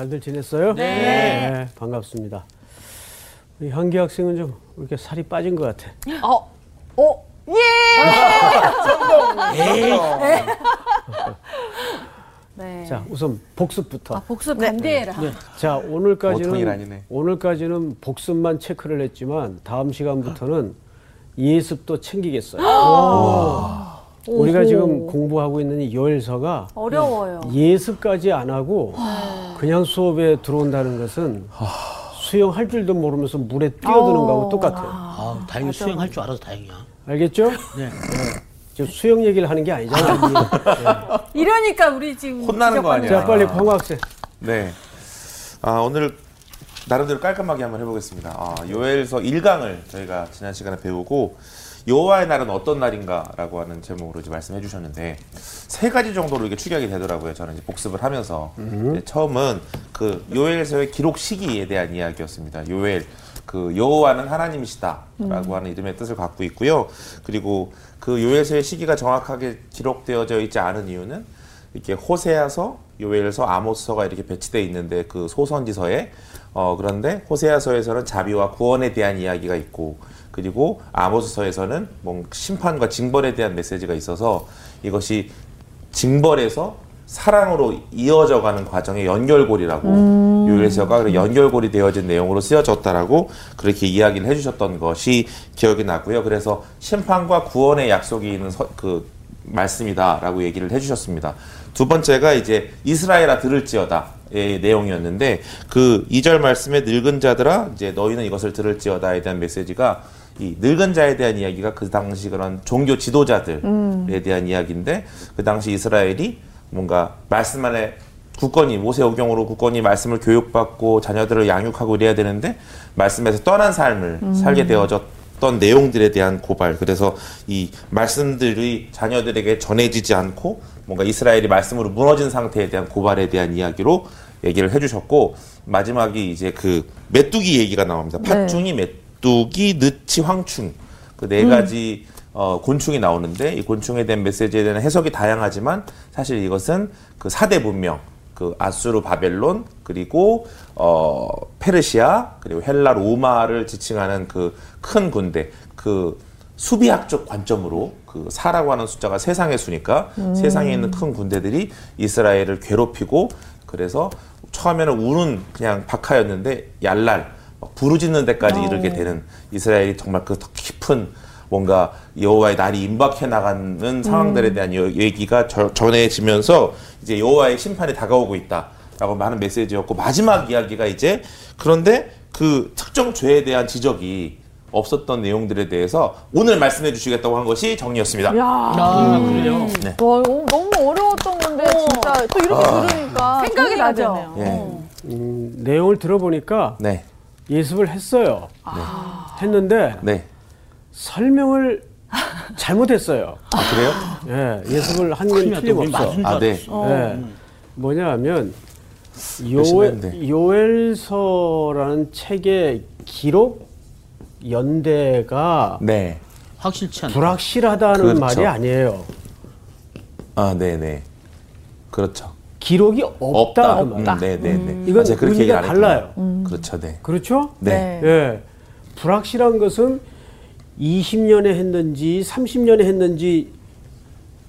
잘들 지냈어요? 네. 네, 반갑습니다. 우리 한기 학생은 좀 이렇게 살이 빠진 것 같아. 어, 어, 예. 네. 자, 우선 복습부터. 아, 복습 반대해라. 자, 보통 일 오늘까지는. 오늘까지는 복습만 체크를 했지만 다음 시간부터는 예습도 챙기겠어요. 우리가 지금 공부하고 있는 이 요엘서가 어려워요. 예습까지 안 하고 그냥 수업에 들어온다는 것은 수영할 줄도 모르면서 물에 뛰어드는 거하고 똑같아요. 아, 다행히 수영할 줄 알아서 다행이야. 알겠죠? 네. 지금 수영 얘기를 하는 게 아니잖아요. 이러니까 우리 지금 혼나는 거 아니야. 자, 빨리 광호 학생. 네. 아, 오늘 나름대로 깔끔하게 한번 해보겠습니다. 아, 요엘서 1강을 저희가 지난 시간에 배우고 여호와의 날은 어떤 날인가라고 하는 제목으로 이제 말씀해 주셨는데 세 가지 정도로 이게 축약이 되더라고요. 저는 이제 복습을 하면서 네, 처음은 그 요엘서의 기록 시기에 대한 이야기였습니다. 요엘 그 여호와는 하나님이시다라고 하는 이름의 뜻을 갖고 있고요. 그리고 그 요엘서의 시기가 정확하게 기록되어져 있지 않은 이유는 이렇게 호세아서, 요엘서, 아모스서가 이렇게 배치되어 있는데 그 소선지서에 어 그런데 호세아서에서는 자비와 구원에 대한 이야기가 있고 그리고 아모스서에서는 뭔 심판과 징벌에 대한 메시지가 있어서 이것이 징벌에서 사랑으로 이어져 가는 과정의 연결고리라고 요엘서가 그 연결고리 되어진 내용으로 쓰여졌다라고 그렇게 이야기를 해주셨던 것이 기억이 나고요. 그래서 심판과 구원의 약속이 있는 서- 그 말씀이다라고 얘기를 해주셨습니다. 두 번째가 이제 이스라엘아 들을지어다 의 내용이었는데 그 2절 말씀에 늙은 자들아 이제 너희는 이것을 들을지어다에 대한 메시지가 이 늙은 자에 대한 이야기가 그 당시 그런 종교 지도자들에 대한 이야기인데 그 당시 이스라엘이 뭔가 말씀 안에 굳건히 모세오경으로 굳건히 말씀을 교육받고 자녀들을 양육하고 이래야 되는데 말씀에서 떠난 삶을 살게 되어졌던 내용들에 대한 고발. 그래서 이 말씀들이 자녀들에게 전해지지 않고 뭔가 이스라엘이 말씀으로 무너진 상태에 대한 고발에 대한 이야기로 얘기를 해주셨고 마지막이 이제 그 메뚜기 얘기가 나옵니다. 팥중이 메뚜기 느치 황충. 그 네 가지 어, 곤충이 나오는데 이 곤충에 대한 메시지에 대한 해석이 다양하지만 사실 이것은 그 사대 문명 그 아수르 바벨론 그리고 어 페르시아 그리고 헬라 로마를 지칭하는 그 큰 군대 그 수비학적 관점으로 그 사라고 하는 숫자가 세상의 수니까 세상에 있는 큰 군대들이 이스라엘을 괴롭히고 그래서 처음에는 우는 그냥 박하였는데 얄랄 막 부르짖는 데까지 이르게 되는 이스라엘이 정말 그더 깊은 뭔가 여호와의 날이 임박해 나가는 상황들에 대한 여- 얘기가 저- 전해지면서 이제 여호와의 심판이 다가오고 있다라고 많은 메시지였고 마지막 이야기가 이제 그런데 그 특정 죄에 대한 지적이 없었던 내용들에 대해서 오늘 말씀해 주시겠다고 한 것이 정리였습니다. 야, 아, 그래요? 네. 와, 이거 너무 어려웠던 건데 진짜 또 이렇게 들으니까 생각이 나죠. 예. 음, 내용을 들어보니까 네. 예습을 했어요. 했는데 네. 설명을 잘못했어요. 아, 그래요? 예, 예습을 한건 큰일 났다. 우리 틀림없어. 아, 네. 예, 뭐냐하면 열심히 요엘. 요엘서라는 책의 기록 연대가 네. 확실치 않다. 불확실하다는 그렇죠. 말이 아니에요. 아, 네, 네. 그렇죠. 기록이 없다. 없다. 그 말. 음, 네, 네, 네. 이건 얘기 의미가. 달라요. 그렇죠, 네. 그렇죠? 네. 예. 불확실한 것은 20년에 했는지 30년에 했는지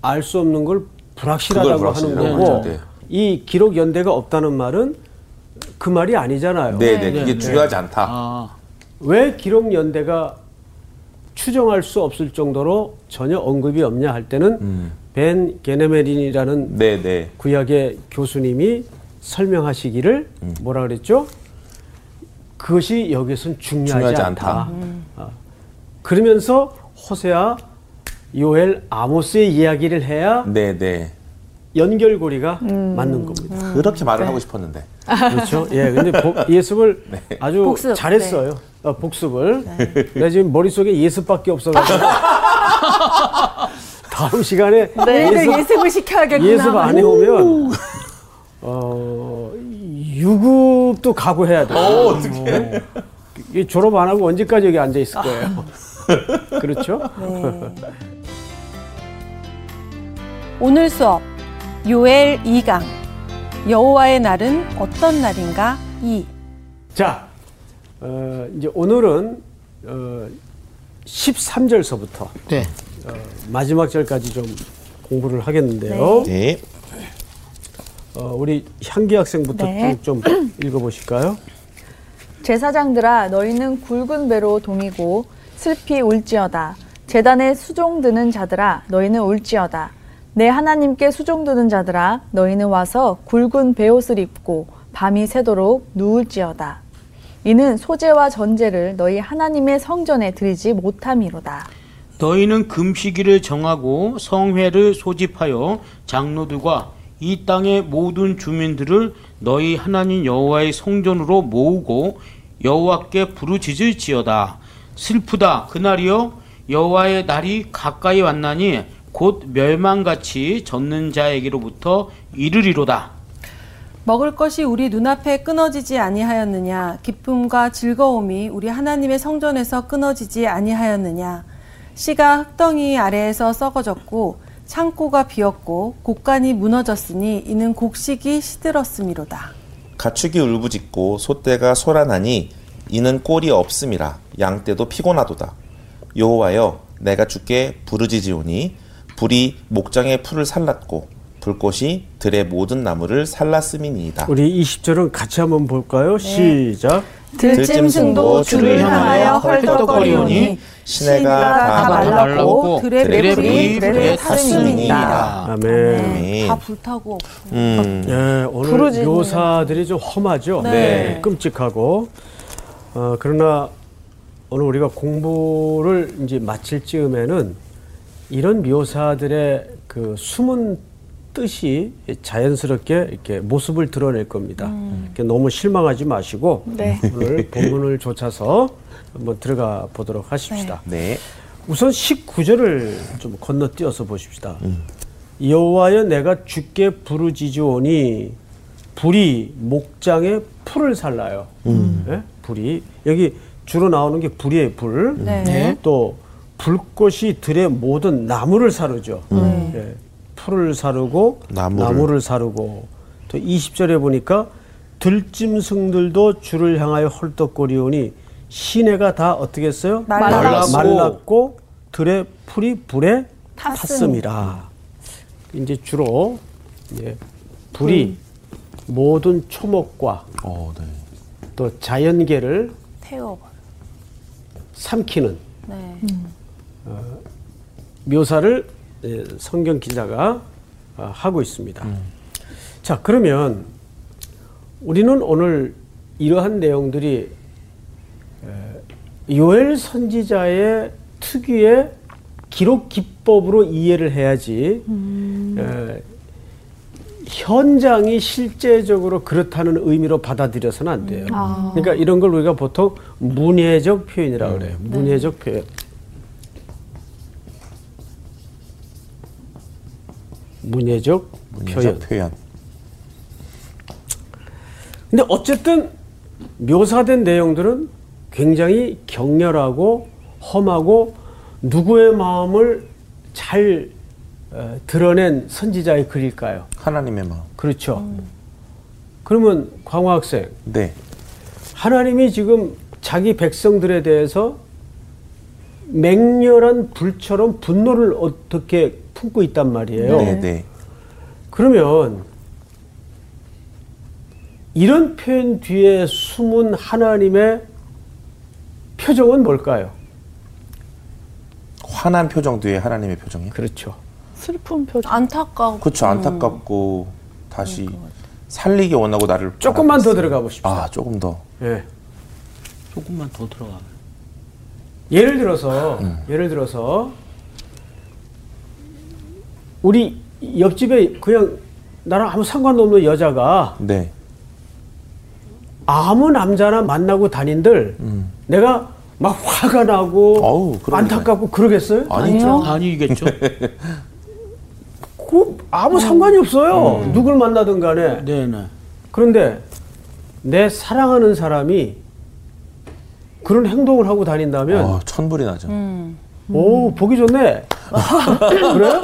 알 수 없는 걸 불확실하다고 하는 거고 네. 이 기록 연대가 없다는 말은 그 말이 아니잖아요. 네, 네. 네, 그게 네. 중요하지 않다. 아, 왜 기록 연대가 추정할 수 없을 정도로 전혀 언급이 없냐 할 때는 음. 벤 게네메린이라는 네, 네. 구약의 교수님이 설명하시기를 음. 뭐라 그랬죠? 그것이 여기서는 중요하지, 중요하지 않다. 않다. 어. 그러면서 호세아, 요엘, 아모스의 이야기를 해야 네, 네. 연결고리가 맞는 겁니다. 그렇게 말을 하고 싶었는데. 그렇죠? 예, 근데 복- 예습을 네. 아주 복습, 잘했어요. 어, 복습을. 내가 지금 머릿속에 예습밖에 없어가지고. 다음 시간에 얘들 예습, 예습 을 시켜야겠구나. 예습 안 해오면 어 유급도 각오해야 돼. 어, 어떻게? 이 졸업 안 하고 언제까지 여기 앉아 있을 거예요. 그렇죠? 네. 오늘 수업 요엘 2강 여호와의 날은 어떤 날인가? 2. 자, 어, 이제 오늘은 어, 13절서부터 네. 마지막 절까지 좀 공부를 하겠는데요. 네. 어, 우리 향기 학생부터 네. 쭉좀 읽어보실까요? 제사장들아 너희는 굵은 배로 동이고 슬피 울지어다 제단에 수종드는 자들아 너희는 울지어다 내 하나님께 수종드는 자들아 너희는 와서 굵은 베옷을 입고 밤이 새도록 누울지어다. 이는 소재와 전제를 너희 하나님의 성전에 드리지 못함이로다. 너희는 금시기를 정하고 성회를 소집하여 장로들과 이 땅의 모든 주민들을 너희 하나님 여호와의 성전으로 모으고 여호와께 부르짖을지어다. 슬프다. 그날이여 여호와의 날이 가까이 왔나니 곧 멸망같이 젖는 자에게로부터 이르리로다 먹을 것이 우리 눈앞에 끊어지지 아니하였느냐? 기쁨과 즐거움이 우리 하나님의 성전에서 끊어지지 아니하였느냐? 씨가 흙덩이 아래에서 썩어졌고 창고가 비었고 곡간이 무너졌으니 이는 곡식이 시들었음이로다. 가축이 울부짖고 소떼가 소란하니 이는 꼴이 없음이라 양떼도 피곤하도다. 여호와여 내가 주께 부르짖으오니 불이 목장의 풀을 살랐고 불꽃이 들의 모든 나무를 살랐음이니이다. 우리 20절은 같이 한번 볼까요? 시작. 들짐승도 주를 향하여 헐떡거리오니 시내가 다다 말랐고 들의 들의 들의 탔음이니이다 아멘. 아멘. 다 불타고 음. 예, 오늘 부르짖는 묘사들이 좀 험하죠. 네. 끔찍하고. 어, 그러나 오늘 우리가 공부를 이제 마칠 즈음에는 이런 묘사들의 그 숨은 뜻이 자연스럽게 이렇게 모습을 드러낼 겁니다. 이렇게 너무 실망하지 마시고 네. 오늘 본문을 좇아서 한번 들어가 보도록 하십시다. 네. 우선 19절을 좀 건너뛰어서 보십시다. 여호와여 내가 주께 부르짖으오니 불이 목장에 풀을 살라요. 예? 불이 여기 주로 나오는 게 불이에요. 불. 네. 네. 또 불꽃이 들의 모든 나무를 사르죠. 네. 예. 풀을 사르고 나무를. 나무를 사르고 또 20절에 보니까 들짐승들도 주를 향하여 헐떡거리오니 시내가 다 어떻게 했어요? 말랐고. 말랐고 들의 풀이 불에. 탔음이라. 이제 주로 이제 불이 모든 초목과 어, 네. 또 자연계를 태워버려. 삼키는 네. 묘사를 예, 성경 기자가 아, 하고 있습니다. 자, 그러면 우리는 오늘 이러한 내용들이 에, 요엘 선지자의 특유의 기록 기법으로 이해를 해야지 에, 현장이 실제적으로 그렇다는 의미로 받아들여서는 안 돼요. 그러니까 이런 걸 우리가 보통 문예적 표현이라고 그래요. 문예적 표현. 문예적 표현. 문제적 표현. 근데 어쨌든 묘사된 내용들은 굉장히 격렬하고 험하고 누구의 마음을 잘 어, 드러낸 선지자의 글일까요? 하나님의 마음. 그렇죠. 그러면 광화 학생, 네. 하나님이 지금 자기 백성들에 대해서 맹렬한 불처럼 분노를 어떻게 품고 있단 말이에요. 네, 네. 그러면 이런 표현 뒤에 숨은 하나님의 표정은 뭘까요? 화난 표정 뒤에 하나님의 표정이요? 그렇죠. 슬픈 표정 안타까워. 그렇죠. 안타깝고 다시 살리기 원하고 나를 조금만 더 바라봤어요. 들어가 보십시오. 아, 조금 더. 예. 조금만 더 들어가 예를 들어서 예를 들어서 우리 옆집에 그냥 나랑 아무 상관없는 여자가 네. 아무 남자나 만나고 다닌들 내가 막 화가 나고 어우. 안타깝고 그러겠어요? 아니죠. 아니겠죠 그 아무 상관이 없어요. 누굴 만나든 간에. 네네 그런데 내 사랑하는 사람이 그런 행동을 하고 다닌다면 어, 천불이 나죠. 오 보기 좋네. 그래요?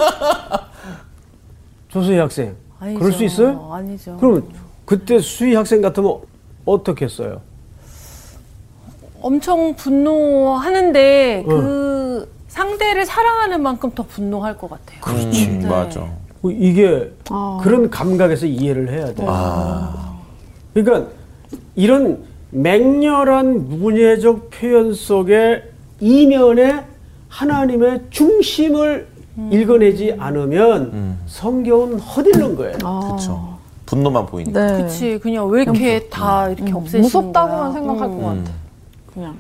조수희 학생 아니죠. 그럴 수 있어요? 아니죠. 그럼 그때 수희 학생 같으면 어떻게 했어요? 엄청 분노하는데 어. 그 상대를 사랑하는 만큼 더 분노할 것 같아요. 그렇지. 네. 맞아. 이게 아. 그런 감각에서 이해를 해야 돼. 아. 그러니까 이런 맹렬한 문예적 표현 속에 이면에 하나님의 중심을 읽어내지 않으면 성경은 허들는 거예요. 그렇죠. 분노만 보이니까. 네. 그치 그냥 왜 이렇게 다 이렇게 없애시는 무섭다고만 거야. 생각할 음. 것 같아. 그냥.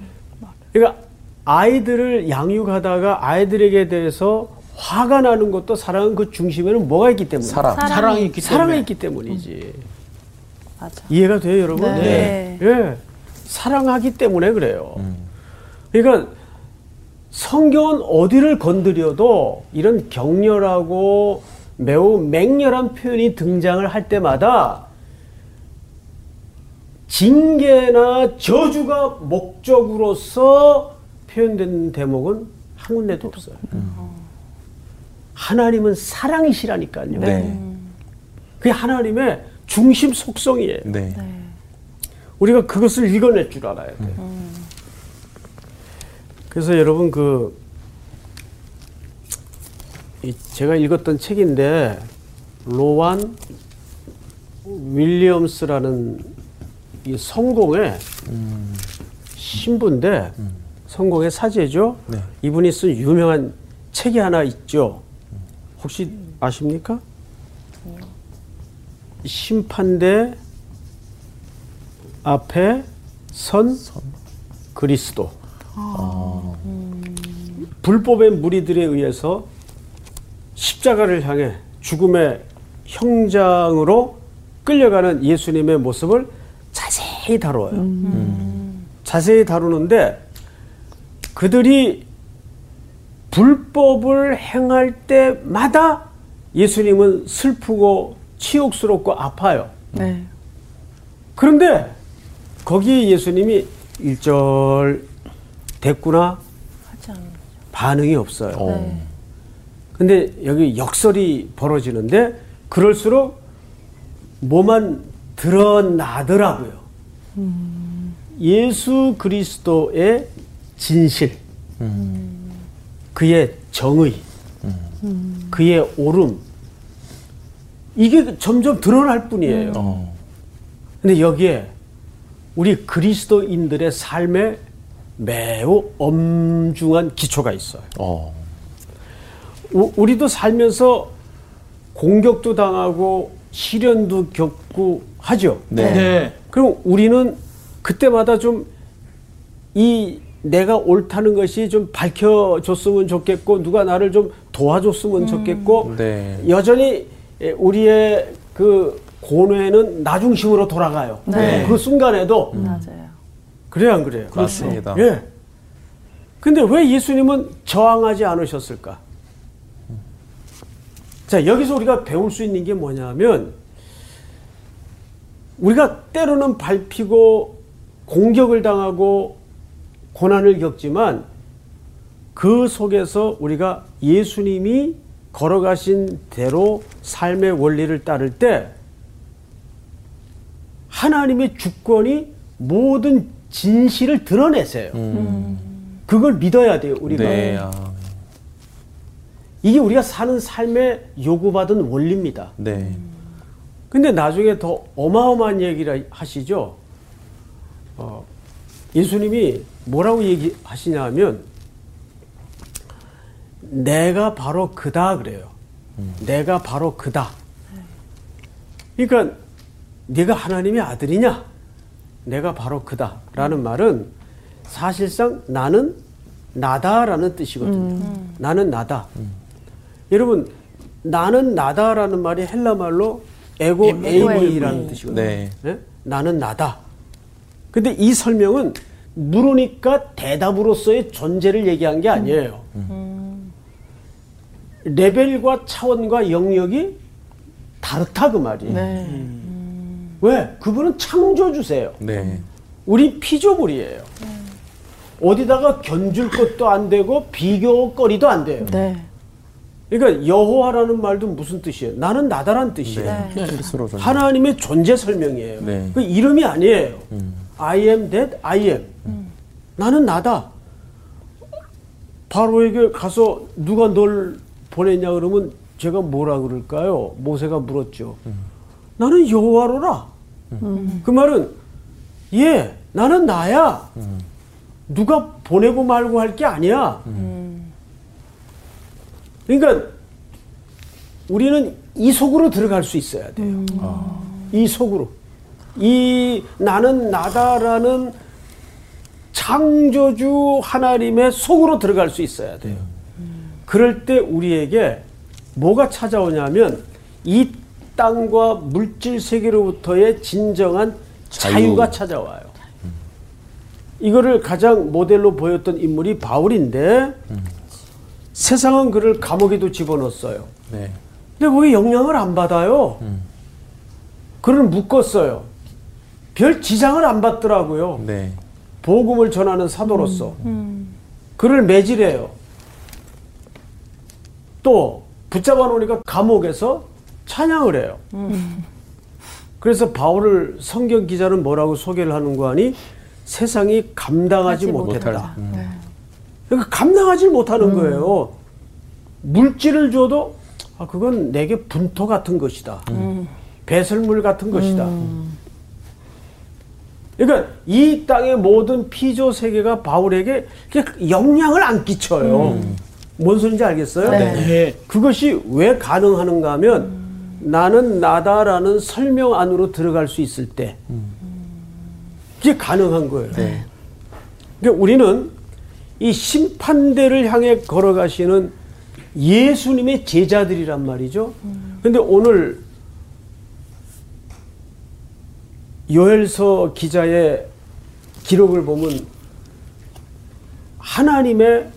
그러니까 아이들을 양육하다가 아이들에게 대해서 화가 나는 것도 사랑은 그 중심에는 뭐가 있기 때문에 사랑. 사랑이, 사랑이 있기 사랑이 때문에 있기 때문이지. 맞아. 이해가 돼요, 여러분? 네. 예. 사랑하기 때문에 그래요. 음. 그러니까 성경은 어디를 건드려도 이런 격렬하고 매우 맹렬한 표현이 등장을 할 때마다 징계나 저주가 목적으로서 표현된 대목은 한 군데도 없어요. 하나님은 사랑이시라니까요. 네. 그게 하나님의 중심 속성이에요. 네. 우리가 그것을 읽어낼 줄 알아야 돼. 그래서 여러분 그이 제가 읽었던 책인데 로완 윌리엄스라는 이 성공의 신부인데 성공의 사제죠. 네. 이분이 쓴 유명한 책이 하나 있죠. 혹시 아십니까? 심판대 앞에 선 그리스도. 불법의 무리들에 의해서 십자가를 향해 죽음의 형장으로 끌려가는 예수님의 모습을 자세히 다뤄요. 자세히 다루는데 그들이 불법을 행할 때마다 예수님은 슬프고 치욕스럽고 아파요. 네. 그런데 거기에 예수님이 일절 됐구나 반응이 없어요. 어. 네. 근데 여기 역설이 벌어지는데 그럴수록 뭐만 드러나더라고요. 예수 그리스도의 진실, 그의 정의, 그의 옳음, 이게 점점 드러날 뿐이에요. 어. 근데 여기에 우리 그리스도인들의 삶에 매우 엄중한 기초가 있어요. 어. 우- 우리도 살면서 공격도 당하고 시련도 겪고 하죠. 네. 네. 그럼 우리는 그때마다 좀 이 내가 옳다는 것이 좀 밝혀졌으면 좋겠고 누가 나를 좀 도와줬으면 좋겠고 네. 여전히 에, 우리의 그 고뇌는 나 중심으로 돌아가요. 네. 그 순간에도 맞아요. 그래요 안 그래요? 맞습니다. 예. 근데 왜 예수님은 저항하지 않으셨을까? 자, 여기서 우리가 배울 수 있는 게 뭐냐면, 우리가 때로는 밟히고 공격을 당하고 고난을 겪지만 그 속에서 우리가 예수님이 걸어가신 대로 삶의 원리를 따를 때 하나님의 주권이 모든 진실을 드러내세요. 그걸 믿어야 돼요, 우리가. 네. 아. 이게 우리가 사는 삶에 요구받은 원리입니다. 네. 근데 나중에 더 어마어마한 얘기를 하시죠. 어, 예수님이 뭐라고 얘기하시냐 하면, 내가 바로 그다 그래요. 내가 바로 그다. 그러니까 네가 하나님의 아들이냐? 내가 바로 그다라는 말은 사실상 나는 나다라는 뜻이거든요. 나는 나다. 여러분 나는 나다라는 말이 헬라 말로 에고 에이미라는 뜻이거든요. 네. 예? 나는 나다. 근데 이 설명은 물으니까 대답으로서의 존재를 얘기한 게 아니에요. 레벨과 차원과 영역이 다르다 그 말이에요. 네. 왜? 그분은 창조주세요. 네. 우리 피조물이에요. 어디다가 견줄 것도 안 되고 비교거리도 안 돼요. 네. 그러니까 여호와라는 말도 무슨 뜻이에요? 나는 나다란 뜻이에요. 네. 좀 하나님의 존재 설명이에요. 네. 그 이름이 아니에요. I am that I am. 나는 나다. 바로에게 가서 누가 널 보냈냐 그러면 제가 뭐라 그럴까요? 모세가 물었죠. 나는 여호와로라. 그 말은 예, 나는 나야. 누가 보내고 말고 할 게 아니야. 그러니까 우리는 이 속으로 들어갈 수 있어야 돼요. 이 속으로. 이 나는 나다라는 창조주 하나님의 속으로 들어갈 수 있어야 돼요. 그럴 때 우리에게 뭐가 찾아오냐면 이 땅과 물질 세계로부터의 진정한 자유. 자유가 찾아와요. 이거를 가장 모델로 보였던 인물이 바울인데 세상은 그를 감옥에도 집어넣었어요. 네. 근데 거기 영향을 안 받아요. 그를 묶었어요. 별 지장을 안 받더라고요. 네. 복음을 전하는 사도로서 그를 매질해요. 또 붙잡아 놓으니까 감옥에서 찬양을 해요. 그래서 바울을 성경 기자는 뭐라고 소개를 하는 거 아니? 세상이 감당하지 하지 못했다. 못했다. 그러니까 감당하지 못하는 거예요. 물질을 줘도 아 그건 내게 분토 같은 것이다. 배설물 같은 것이다. 그러니까 이 땅의 모든 피조 세계가 바울에게 영향을 안 끼쳐요. 뭔 소리인지 알겠어요? 네. 네. 그것이 왜 가능하는가 하면 나는 나다라는 설명 안으로 들어갈 수 있을 때 그게 가능한 거예요. 그러니까 우리는 이 심판대를 향해 걸어가시는 예수님의 제자들이란 말이죠. 근데 오늘 요엘서 기자의 기록을 보면 하나님의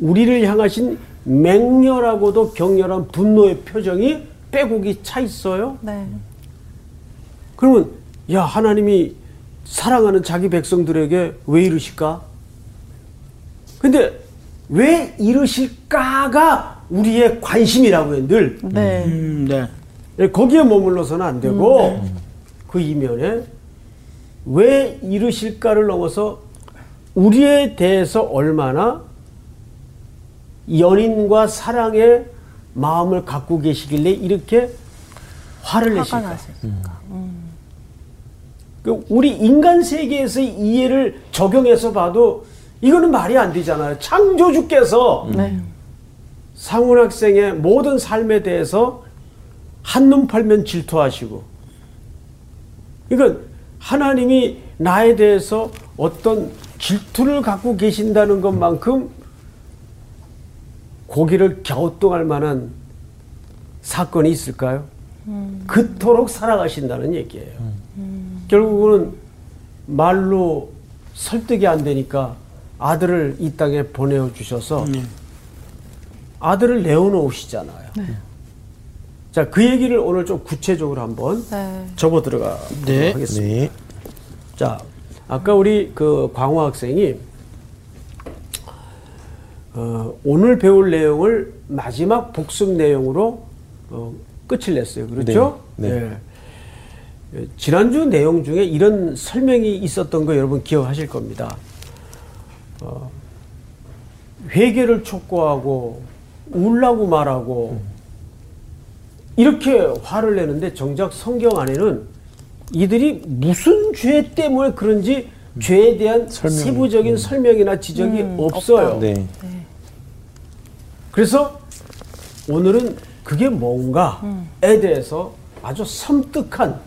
우리를 향하신 맹렬하고도 격렬한 분노의 표정이 빼곡이 차 있어요. 네. 그러면 야 하나님이 사랑하는 자기 백성들에게 왜 이러실까? 근데 왜 이러실까가 우리의 관심이라고요 늘 네. 음, 네. 예, 거기에 머물러서는 안 되고 그 이면에 왜 이러실까를 넘어서 우리에 대해서 얼마나 연인과 사랑의 마음을 갖고 계시길래 이렇게 화를 내실까? 나실까. 그 우리 인간 세계에서의 이해를 적용해서 봐도 이거는 말이 안 되잖아요. 창조주께서 네. 상훈 학생의 모든 삶에 대해서 한눈 팔면 질투하시고 그러니까 하나님이 나에 대해서 어떤 질투를 갖고 계신다는 것만큼 고기를 갸우뚱할 만한 사건이 있을까요? 그토록 사랑하신다는 얘기예요. 결국은 말로 설득이 안 되니까 아들을 이 땅에 보내어 주셔서 아들을 내어놓으시잖아요. 자, 그 얘기를 오늘 좀 구체적으로 한번 네. 접어 들어가 보도록 네. 하겠습니다. 네. 자, 아까 우리 그 광호 학생이 어, 오늘 배울 내용을 마지막 복습 내용으로 어, 끝을 냈어요. 그렇죠? 네, 네. 예. 예, 지난주 내용 중에 이런 설명이 있었던 거 여러분 기억하실 겁니다. 어, 회개를 촉구하고 울라고 말하고 이렇게 화를 내는데 정작 성경 안에는 이들이 무슨 죄 때문에 그런지 죄에 대한 설명이, 세부적인 설명이나 지적이 없어요. 네. 그래서 오늘은 그게 뭔가에 대해서 아주 섬뜩한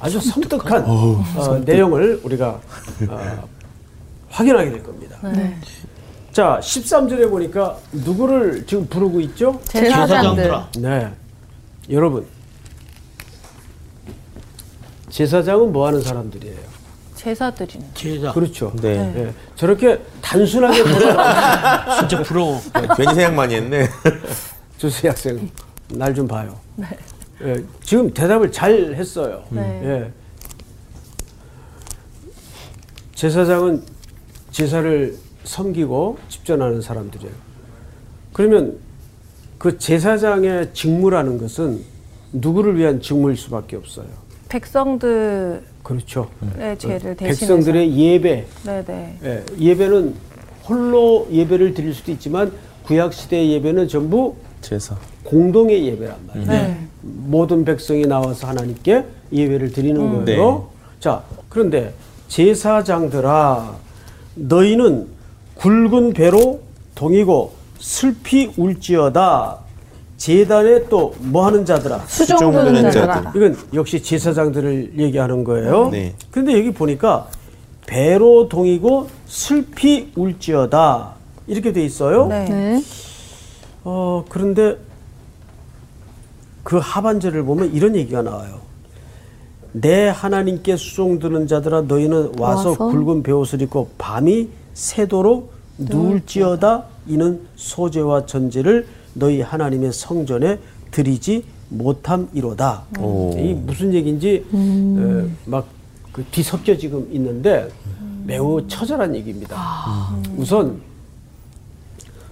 아주 섬뜩한 어, 내용을 우리가 어, 확인하게 될 겁니다. 네. 자, 13절에 보니까 누구를 지금 부르고 있죠? 제사장들. 네. 여러분. 제사장은 뭐 하는 사람들이에요? 제사 드리는. 제사. 그렇죠. 네. 예, 저렇게 단순하게 진짜 부러워. 괜히 생각 많이 했네. 조수 학생 날 좀 봐요. 예, 지금 대답을 잘 했어요. 네. 예. 제사장은 제사를 섬기고 집전하는 사람들이에요. 그러면 그 제사장의 직무라는 것은 누구를 위한 직무일 수밖에 없어요. 백성들의 그렇죠. 죄를 대신해서. 백성들의 예배, 네네. 예, 예배는 홀로 예배를 드릴 수도 있지만 구약 시대의 예배는 전부 제사. 공동의 예배란 말이에요. 네. 모든 백성이 나와서 하나님께 예배를 드리는 음. 거예요. 자, 그런데 제사장들아, 너희는 굵은 배로 동이고 슬피 울지어다. 재단에 또 뭐 하는 자들아? 수종 자들아. 자들. 이건 역시 제사장들을 얘기하는 거예요. 네. 그런데 여기 보니까 배로 동이고 슬피 울지어다. 이렇게 돼 있어요. 네. 네. 어, 그런데 그 하반절을 보면 이런 얘기가 나와요. 내 하나님께 수종드는 자들아 너희는 와서, 와서 굵은 베옷을 입고 밤이 새도록 누울지어다 이는 소재와 전제를 너희 하나님의 성전에 드리지 못함이로다. 오. 이 무슨 얘기인지 막그 뒤섞여 지금 있는데 매우 처절한 얘기입니다. 우선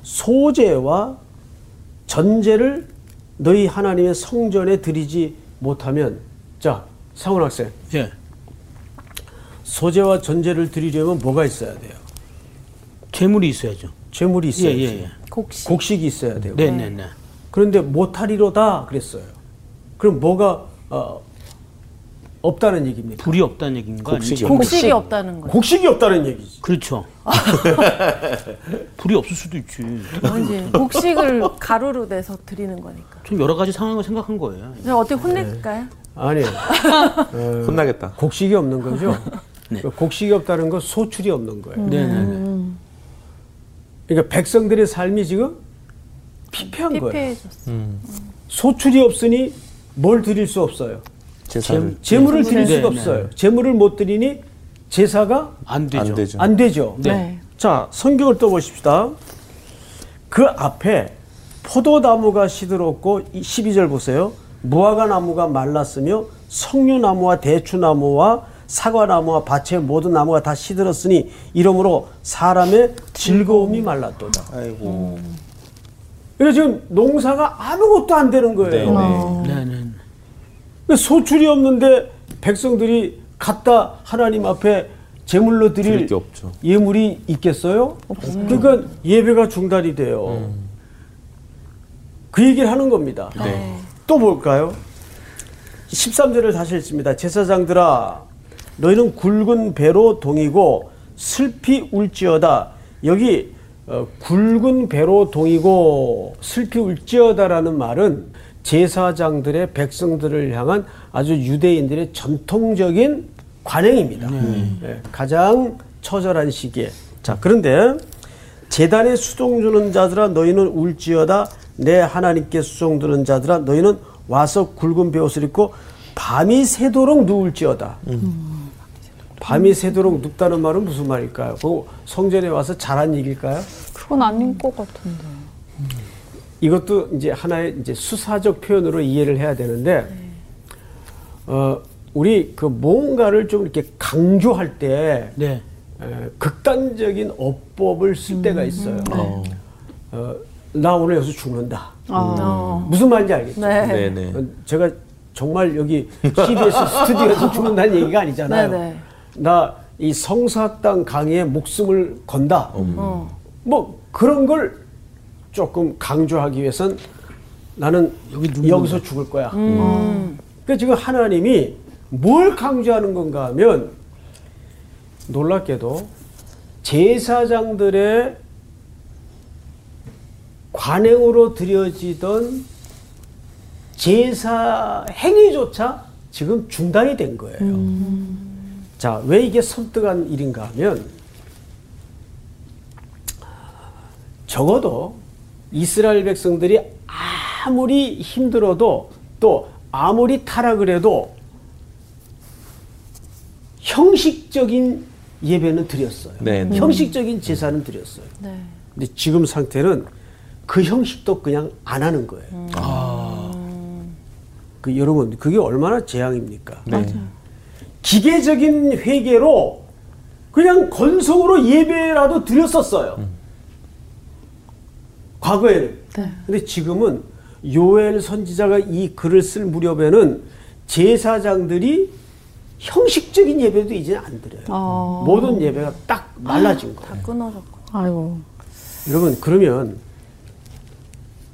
소재와 전제를 너희 하나님의 성전에 드리지 못하면 자 상훈 학생 예. 소재와 전제를 드리려면 뭐가 있어야 돼요? 재물이 있어야죠. 재물이 예, 있어야지. 예, 예. 곡식. 곡식이 있어야 돼요. 네, 네, 네. 그런데 못하리로다 그랬어요. 그럼 뭐가 어, 없다는 얘기입니까? 불이 없다는 얘기인가? 곡식이 곡식이? 없다는 거죠. 곡식이 없다는 얘기지. 그렇죠. 불이 없을 수도 있지. 뭔지 곡식을 가루로 내서 드리는 거니까. 좀 여러 가지 상황을 생각한 거예요. 어떻게 혼낼까요? 아니 혼나겠다. 곡식이 없는 거죠. 네. 그 곡식이 없다는 건 소출이 없는 거예요. 네, 네, 네. 그러니까 백성들의 삶이 지금 피폐한 거예요. 피폐해졌어. 소출이 없으니 뭘 드릴 수 없어요. 제사를 재 물을 드릴 네, 수가 네. 없어요. 재물을 못 드리니 제사가 안 되죠. 안 되죠. 안 되죠. 네. 자, 성경을 또 보십시다. 그 앞에 포도나무가 시들었고 12절 보세요. 무화과 나무가 말랐으며 석류나무와 대추나무와 사과나무와 밭의 모든 나무가 다 시들었으니 이러므로 사람의 즐거움이 말랐도다. 아이고. 그러니까 지금 농사가 아무것도 안 되는 거예요. 네, 네. 네, 네. 그 소출이 없는데 백성들이 갖다 하나님 앞에 제물로 드릴 드릴 게 없죠. 예물이 있겠어요? 그러니까 예배가 중단이 돼요. 그 얘기를 하는 겁니다. 네. 또 볼까요? 13절을 다시 읽습니다. 제사장들아 너희는 굵은 배로 동이고 슬피 울지어다. 여기 어, 굵은 배로 동이고 슬피 울지어다라는 말은 제사장들의 백성들을 향한 아주 유대인들의 전통적인 관행입니다. 예, 가장 처절한 시기에. 자, 그런데 재단에 수종 주는 자들아 너희는 울지어다 내 하나님께 수종 드는 자들아 너희는 와서 굵은 베옷을 입고 밤이 새도록 누울지어다. 밤이 새도록 눕다는 말은 무슨 말일까요? 그 성전에 와서 잘한 얘기일까요? 그건 아닌 것 같은데. 이것도 이제 하나의 이제 수사적 표현으로 이해를 해야 되는데, 어, 우리 그 뭔가를 좀 이렇게 강조할 때, 네. 에, 극단적인 어법을 쓸 때가 있어요. 어. 어, 나 오늘 여기서 죽는다. 어. 무슨 말인지 알겠죠? 네. 네, 네. 어, 제가 정말 여기 CBS 스튜디오에서 죽는다는 얘기가 아니잖아요. 나 이 성사학당 강의에 목숨을 건다. 어. 뭐 그런 걸 조금 강조하기 위해선 나는 여기 여기 서 죽을 거야. 음. 그러니까 지금 하나님이 뭘 강조하는 건가 하면 놀랍게도 제사장들의 관행으로 드려지던 제사 행위조차 지금 중단이 된 거예요. 자, 왜 이게 섬뜩한 일인가 하면 적어도 이스라엘 백성들이 아무리 힘들어도 또 아무리 타락을 해도 형식적인 예배는 드렸어요. 네, 네. 형식적인 제사는 드렸어요. 네. 근데 지금 상태는 그 형식도 그냥 안 하는 거예요. 음. 그 여러분 그게 얼마나 재앙입니까? 네. 기계적인 회개로 그냥 건성으로 예배라도 드렸었어요. 과거에는 근데 지금은 요엘 선지자가 이 글을 쓸 무렵에는 제사장들이 형식적인 예배도 이제 안 드려요. 어. 모든 예배가 딱 말라진 다 거예요. 끊어졌고. 아이고. 여러분 그러면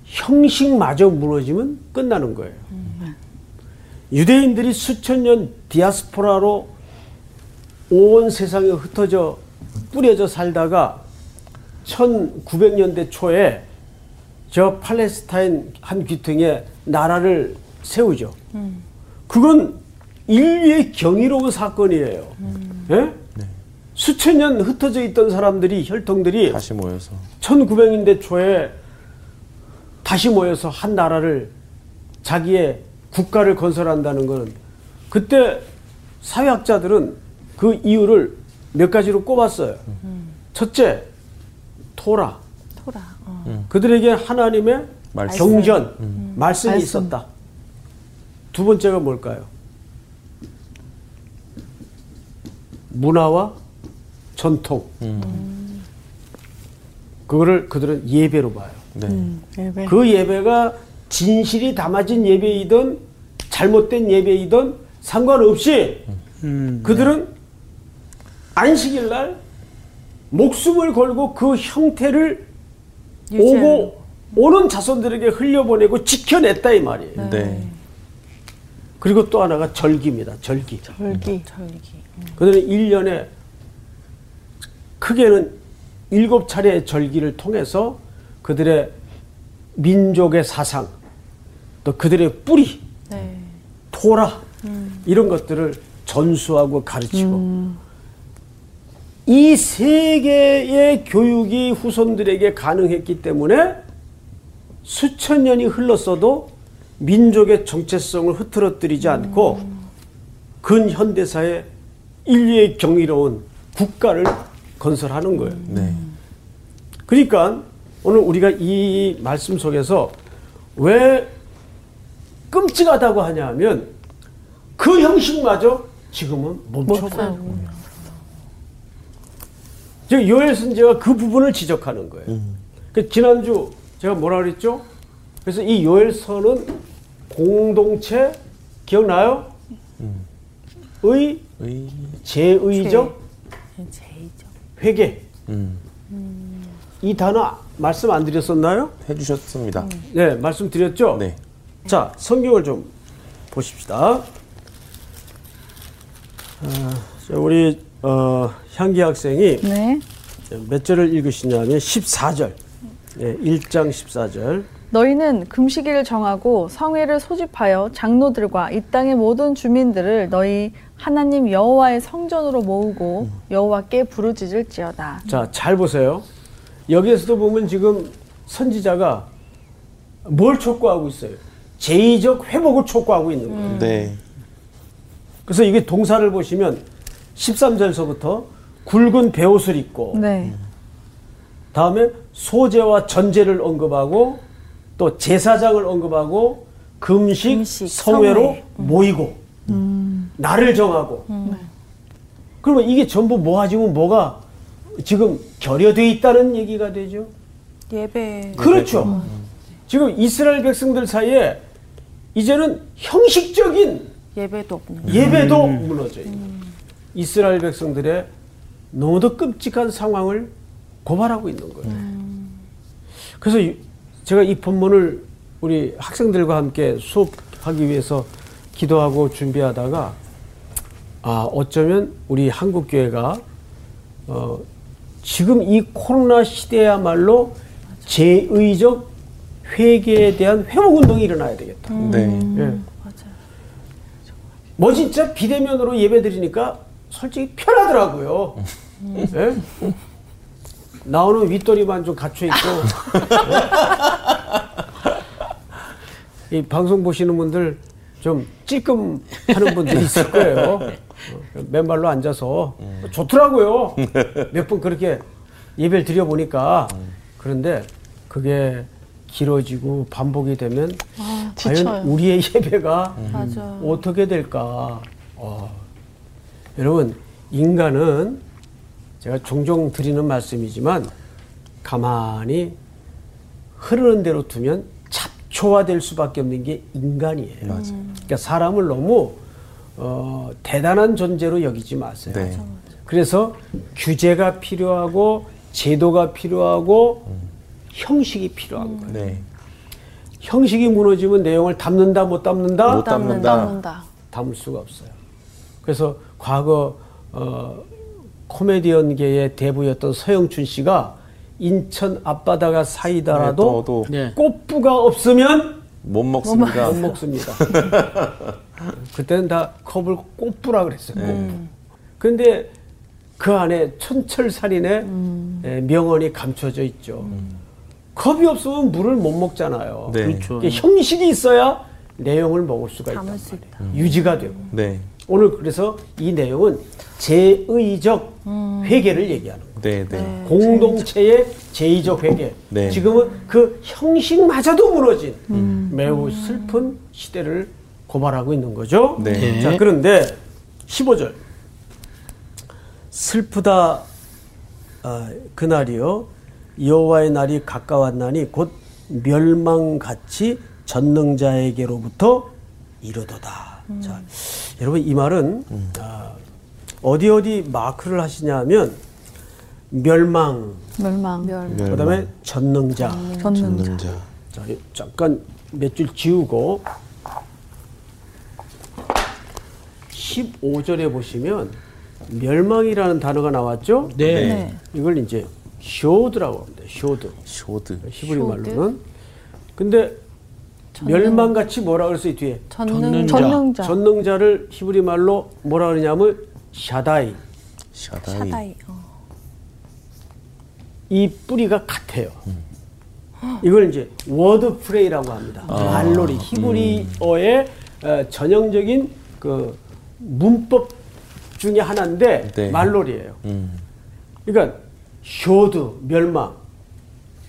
형식마저 무너지면 끝나는 거예요. 유대인들이 수천 년 디아스포라로 온 세상에 흩어져 뿌려져 살다가 1900년대 초에 저 팔레스타인 한 귀퉁에 나라를 세우죠. 그건 인류의 경이로운 사건이에요. 예? 수천 년 흩어져 있던 사람들이 혈통들이 다시 모여서 1900년대 초에 다시 모여서 한 나라를 자기의 국가를 건설한다는 것은 그때 사회학자들은 그 이유를 몇 가지로 꼽았어요. 첫째, 토라. 토라. 어. 그들에게 하나님의 말씀. 경전, 말씀이 말씀. 있었다. 두 번째가 뭘까요? 문화와 전통. 그거를 그들은 예배로 봐요. 네. 예배. 그 예배가 진실이 담아진 예배이든 잘못된 예배이든 상관없이 그들은 안식일 날 목숨을 걸고 그 형태를 유지하는 오고 오는 자손들에게 흘려보내고 지켜냈다 이 말이에요. 네. 그리고 또 하나가 절기입니다. 절기. 절기. 절기. 그들은 1년에 크게는 일곱 차례의 절기를 통해서 그들의 민족의 사상, 또 그들의 뿌리, 네. 토라 이런 것들을 전수하고 가르치고 이세 개의 교육이 후손들에게 가능했기 때문에 수천 년이 흘렀어도 민족의 정체성을 흐트러뜨리지 않고 근현대사의 인류의 경이로운 국가를 건설하는 거예요. 네. 그러니까 오늘 우리가 이 말씀 속에서 왜 끔찍하다고 하냐면 그 형식마저 지금은 멈춰버리고 즉 요엘 선지가 그 부분을 지적하는 거예요. 그 지난주 제가 뭐라 그랬죠? 그래서 이 요엘서는 공동체 기억나요? 의 의. 제의적 제이죠. 회개 음. 이 단어 말씀 안 드렸었나요? 해주셨습니다. 네, 말씀 드렸죠? 네. 자, 성경을 좀 보십시다. 아, 자, 우리 어, 향기 학생이 네. 몇 절을 읽으시냐면 14절. 네, 1장 14절. 너희는 금식일을 정하고 성회를 소집하여 장로들과 이 땅의 모든 주민들을 너희 하나님 여호와의 성전으로 모으고 여호와께 부르짖을지어다. 자, 잘 보세요. 여기에서도 보면 지금 선지자가 뭘 촉구하고 있어요? 제의적 회복을 촉구하고 있는 거예요. 네. 그래서 이게 동사를 보시면 13절서부터 굵은 베옷을 입고 네. 다음에 소재와 전제를 언급하고 또 제사장을 언급하고 금식, 금식, 성회로 성회. 모이고 날을 정하고 그러면 이게 전부 모아지면 뭐가 지금 결여돼 있다는 얘기가 되죠. 예배. 그렇죠. 지금 이스라엘 백성들 사이에 이제는 형식적인 예배도 없는. 예배도 무너져 있는 이스라엘 백성들의 너무도 끔찍한 상황을 고발하고 있는 거예요. 그래서 이- 제가 이 본문을 우리 학생들과 함께 수업하기 위해서 기도하고 준비하다가 아 어쩌면 우리 한국 교회가 어, 지금 이 코로나 시대야말로 제의적 회개에 대한 회복 운동이 일어나야 되겠다. 네. 예. 맞아요. 뭐 진짜 비대면으로 예배 드리니까 솔직히 편하더라고요. 예? 나오는 윗도리만 좀 갖춰 있고. 예? 이 방송 보시는 분들 좀 찔끔 하는 분들이 있을 거예요. 어, 맨발로 앉아서 좋더라고요. 몇번 그렇게 예배를 드려 보니까 그런데 그게 길어지고 반복이 되면 과연 지쳐요. 우리의 예배가 맞아. 어떻게 될까? 어. 여러분, 인간은 제가 종종 드리는 말씀이지만 가만히 흐르는 대로 두면 잡초화될 수밖에 없는 게 인간이에요. 그러니까 사람을 너무 어, 대단한 존재로 여기지 마세요. 네. 그래서 규제가 필요하고 제도가 필요하고 형식이 필요한 거예요. 네. 형식이 무너지면 내용을 담는다 못 담는다 못 담는다. 담는다. 담을 수가 없어요. 그래서 과거 어, 코미디언계의 대부였던 서영춘 씨가 인천 앞바다가 사이다라도 또, 또 네. 꽃부가 없으면 못 먹습니다. 못 먹습니다. 그때는 다 컵을 꽃부라 그랬어요. 그런데 그 안에 천철살인의 에, 명언이 감춰져 있죠. 컵이 없으면 물을 못 먹잖아요. 네. 그렇죠. 이게 형식이 있어야 내용을 먹을 수가 말이에요. 수 있다. 유지가 되고. 네. 오늘 그래서 이 내용은 제의적 회개를 얘기하는 거예요. 네, 네. 공동체의 제의적 회개. 네. 지금은 그 형식마저도 무너진 매우 슬픈 시대를 고발하고 있는 거죠. 네. 네. 자, 그런데 15절. 슬프다 아, 그날이요 여호와의 날이 가까웠나니 곧 멸망같이 전능자에게로부터 이르도다. 자, 여러분 이 말은 아, 어디 어디 마크를 하시냐면 멸망, 멸망. 그다음에 전능자. 전능자. 전능자. 자, 잠깐 몇 줄 지우고 15절에 보시면 멸망이라는 단어가 나왔죠? 네. 네. 이걸 이제 שד라고 합니다. שד. שד. 히브리 말로는. 근데 멸망같이 뭐라 그랬어요, 뒤에? 전능 전능자. 전능자. 전능자 를 히브리 말로 뭐라 그러냐면 שדי. שדי. שדי. 어. 이 뿌리가 같아요. 이걸 이제 word play라고 합니다. 말놀이 히브리어의 어, 전형적인 그 문법 중에 하나인데 네. 말놀이에요. 음. 그러니까 שד 멸망,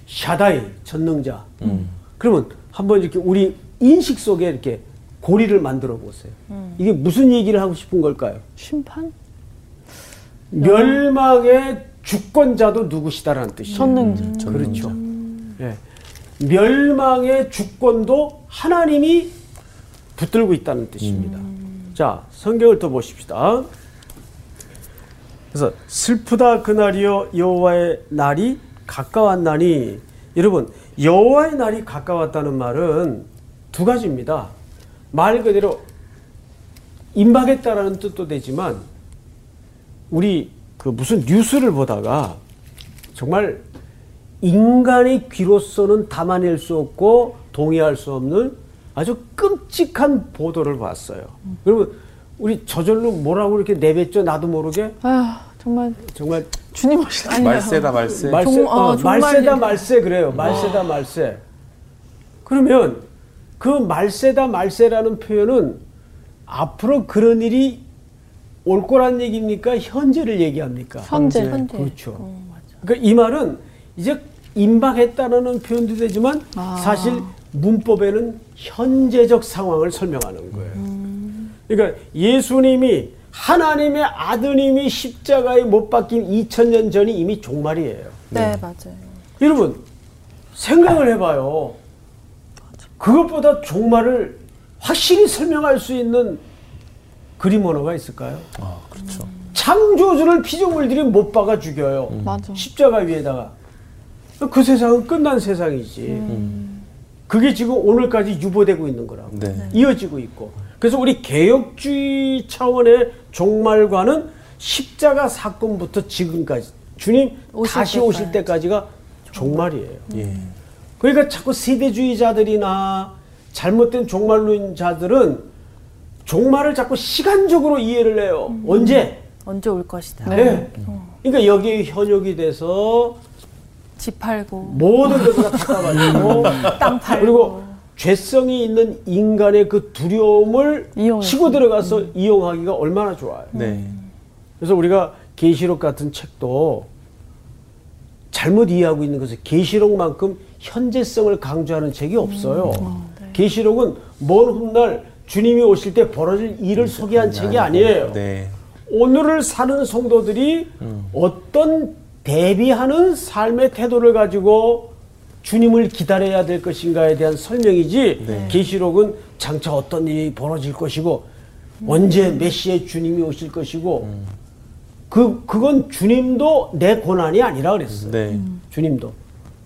שדי 전능자. 그러면 한번 이렇게 우리 인식 속에 이렇게 고리를 만들어 보세요. 이게 무슨 얘기를 하고 싶은 걸까요? 심판? 멸망의 주권자도 누구시다라는 뜻이에요. 전능자. 그렇죠. 예. 멸망의 주권도 하나님이 붙들고 있다는 뜻입니다. 자, 성경을 또 보십시다. 그래서 슬프다 그날이요 여호와의 날이 가까웠나니 여러분 여호와의 날이 가까웠다는 말은 두 가지입니다. 말 그대로 임박했다라는 뜻도 되지만 우리 그 무슨 뉴스를 보다가 정말 인간의 귀로서는 담아낼 수 없고 동의할 수 없는 아주 끔찍한 보도를 봤어요. 여러분 우리 저절로 뭐라고 이렇게 내뱉죠? 나도 모르게 아 정말 정말 주님 오시다. 말세다 말세. 말세, 정- 어, 어, 정말 말세다. 말세 그래요. 말세다 말세. 그러면 그 말세다 말세라는 표현은 앞으로 그런 일이 올 거란 얘기입니까? 현재를 얘기합니까? 현재. 현재. 그렇죠. 어, 맞아. 그러니까 이 말은 이제 임박했다는 표현도 되지만 아. 사실 문법에는 현재적 상황을 설명하는 거예요. 그러니까 예수님이 하나님의 아드님이 십자가에 못 박힌 2000년 전이 이미 종말이에요. 네, 맞아요. 여러분 생각을 해봐요. 그것보다 종말을 확실히 설명할 수 있는 그림 언어가 있을까요? 아, 그렇죠. 창조주를 피조물들이 못 박아 죽여요. 맞아. 십자가 위에다가. 그 세상은 끝난 세상이지. 그게 지금 오늘까지 유보되고 있는 거라고. 네. 이어지고 있고. 그래서 우리 개혁주의 차원의 종말과는 십자가 사건부터 지금까지 주님 오실 다시 오실 때까지. 때까지가 종말이에요. 예. 그러니까 자꾸 세대주의자들이나 잘못된 종말론자들은 종말을 자꾸 시간적으로 이해를 해요. 언제? 언제 올 것이다. 네. 그러니까 여기에 현혹이 돼서 집 팔고 모든 것을 다 닦아가지고 땅 팔고 그리고 죄성이 있는 인간의 그 두려움을. 치고 들어가서 이용하기가 얼마나 좋아요. 네. 그래서 우리가 계시록 같은 책도 잘못 이해하고 있는 것은 계시록만큼 현재성을 강조하는 책이 없어요. 계시록은 먼 훗날 주님이 오실 때 벌어질 일을 소개한 책이 아니에요. 네. 오늘을 사는 성도들이 어떤 대비하는 삶의 태도를 가지고 주님을 기다려야 될 것인가에 대한 설명이지 계시록은 장차 어떤 일이 벌어질 것이고 언제 메시의 주님이 오실 것이고 그 그건 주님도 내 고난이 아니라 그랬어요. 네. 주님도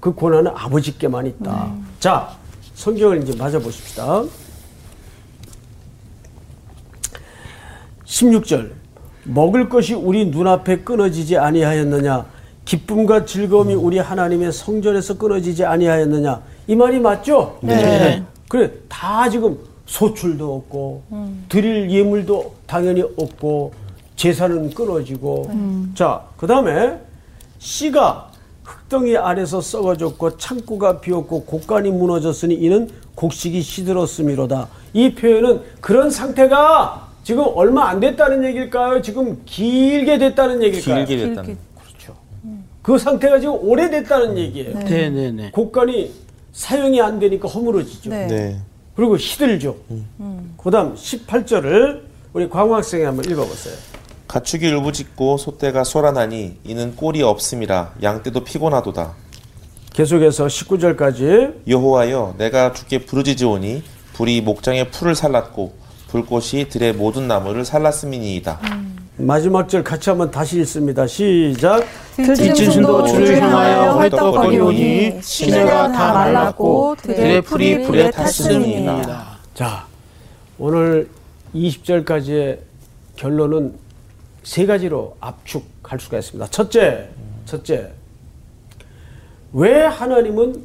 그 고난은 아버지께만 있다. 자, 성경을 이제 맞아 보십시다. 16절 먹을 것이 우리 눈앞에 끊어지지 아니하였느냐 기쁨과 즐거움이 우리 하나님의 성전에서 끊어지지 아니하였느냐 이 말이 맞죠? 네. 그래 다 지금 소출도 없고 드릴 예물도 당연히 없고 제사는 끊어지고 자 그다음에 씨가 흙덩이 아래서 썩어졌고 창고가 비었고 곡간이 무너졌으니 이는 곡식이 시들었음이로다. 이 표현은 그런 상태가 지금 얼마 안 됐다는 얘기일까요? 지금 길게 됐다는 얘기일까요? 길게 됐다는. 그 상태가 지금 오래됐다는 얘기예요. 네, 네, 네. 곡간이 사용이 안 되니까 허물어지죠. 네. 네. 그리고 시들죠. 그다음 18절을 우리 광호 학생이 한번 읽어보세요. 가축이 울부짖고 소떼가 쏘라나니 이는 꼴이 없음이라 양떼도 피곤하도다. 계속해서 19절까지 여호와여 내가 주께 부르짖으오니 불이 목장의 풀을 살랐고 불꽃이 들의 모든 나무를 살랐음이니이다. 마지막 절 같이 한번 다시 읽습니다. 시작. 들짐승도 주를 향하여 헐떡거리오니 시내가 다 말랐고 들의 풀이 불에. 탔음이니이다. 자, 오늘 20절까지의 결론은 세 가지로 압축할 수가 있습니다. 첫째, 첫째. 왜 하나님은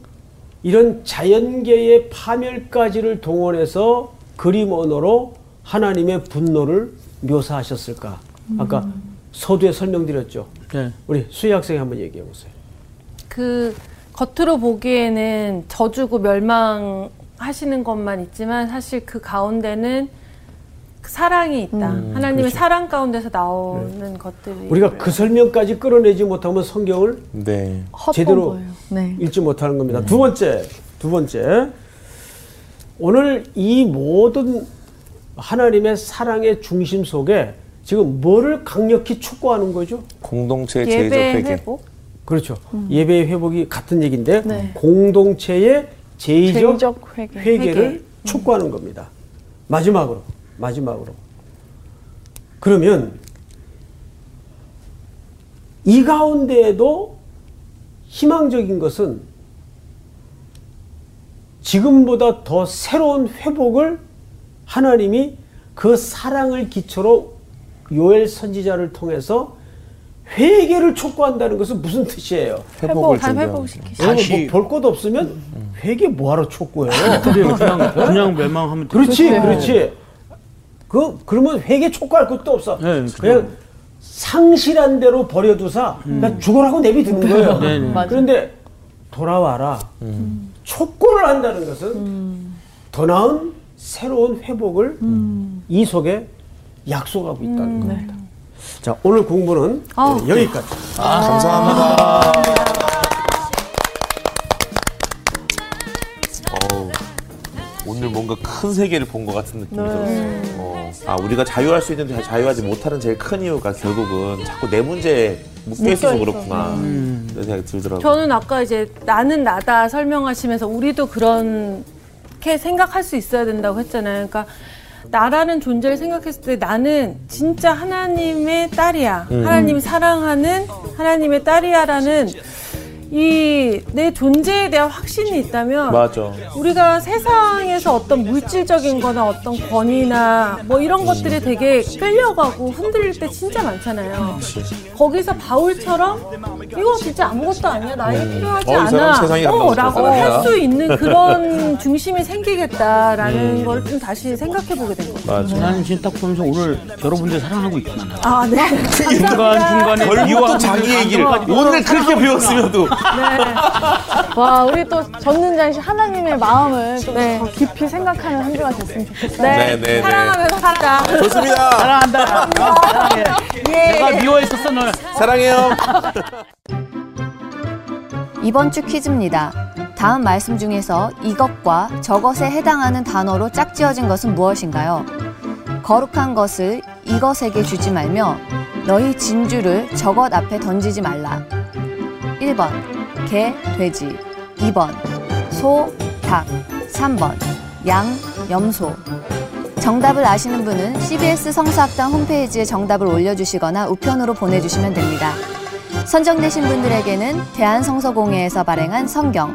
이런 자연계의 파멸까지를 동원해서 그림 언어로 하나님의 분노를 묘사하셨을까? 아까 서두에 설명드렸죠. 네. 우리 수희 학생이 한번 얘기해 보세요. 그 겉으로 보기에는 저주고 멸망하시는 것만 있지만 사실 그 가운데는 그 사랑이 있다. 하나님의 사랑 가운데서 나오는 것들이 우리가 그 설명까지 끌어내지 못하면 성경을 네. 제대로. 네. 읽지 못하는 겁니다. 두 번째, 두 번째. 오늘 이 모든 하나님의 사랑의 중심 속에 지금 뭐를 강력히 촉구하는 거죠? 공동체 제적 예배 회개. 회복. 그렇죠. 예배의 회복이 같은 얘기인데 네. 공동체의 제의적, 제의적 회개. 회개를 회개. 촉구하는 겁니다. 마지막으로, 마지막으로. 그러면 이 가운데에도 희망적인 것은 지금보다 더 새로운 회복을 하나님이 그 사랑을 기초로 요엘 선지자를 통해서 회개를 촉구한다는 것은 무슨 뜻이에요? 회복을 회복시키시. 여러분 뭐볼 것 없으면 회개 뭐하러 촉구해요? 그냥, 그냥 멸망하면. 그렇지, 그렇지. 그 그러면 회개 촉구할 것도 없어. 네, 그냥 상실한 대로 버려두사 그냥 죽으라고 내비두는 거예요. 네, 네. 그런데 돌아와라. 촉구를 한다는 것은 더 나은 새로운 회복을 이 속에 약속하고 있다는 겁니다. 자, 오늘 공부는 아. 네, 여기까지. 아, 감사합니다. 어우, 오늘 뭔가 큰 세계를 본 것 같은 느낌이 들었어요. 어, 아, 우리가 자유할 수 있는데 자유하지 못하는 제일 큰 이유가 결국은 자꾸 내 문제에 묶여 있어서 그렇구나. 이런 생각이 들더라고요. 저는 아까 이제 나는 나다 설명하시면서 우리도 그렇게 생각할 수 있어야 된다고 했잖아요. 그러니까 나라는 존재를 생각했을 때 나는 진짜 하나님의 딸이야. 하나님이 사랑하는 하나님의 딸이야라는 이 내 존재에 대한 확신이 있다면 맞아. 우리가 세상에서 어떤 물질적인 거나 어떤 권위나 뭐 이런 것들이 되게 끌려가고 흔들릴 때 진짜 많잖아요. 거기서 바울처럼 이거 진짜 아무것도 아니야. 나에게 필요하지 어, 이 사람은 않아. 세상에 어, 라고 사람이야. 할수 있는 그런 중심이 생기겠다라는 걸 좀 다시 생각해 보게 된 거죠. 맞아. 나는 지금 딱 보면서 오늘 여러분들 사랑하고 있구나. 아, 네. 중간 중간에 결국도 미워하고 자기 얘기를 오늘 그렇게 배웠으면도 와, 우리 또 전능자인 하나님의 마음을 좀 네. 더 깊이 생각하는 한 주가 됐으면 좋겠어요. 네. 네, 네, 네. 사랑하면서 살자. 좋습니다. 사랑한다. 사랑해. 내가 미워했었어 너를. 사랑해요. 이번 주 퀴즈입니다. 다음 말씀 중에서 이것과 저것에 해당하는 단어로 짝지어진 것은 무엇인가요? 거룩한 것을 이것에게 주지 말며 너희 진주를 저것 앞에 던지지 말라. 1번 개, 돼지 2번 소, 닭 3번 양, 염소 정답을 아시는 분은 CBS 성서학당 홈페이지에 정답을 올려주시거나 우편으로 보내주시면 됩니다. 선정되신 분들에게는 대한성서공회에서 발행한 성경,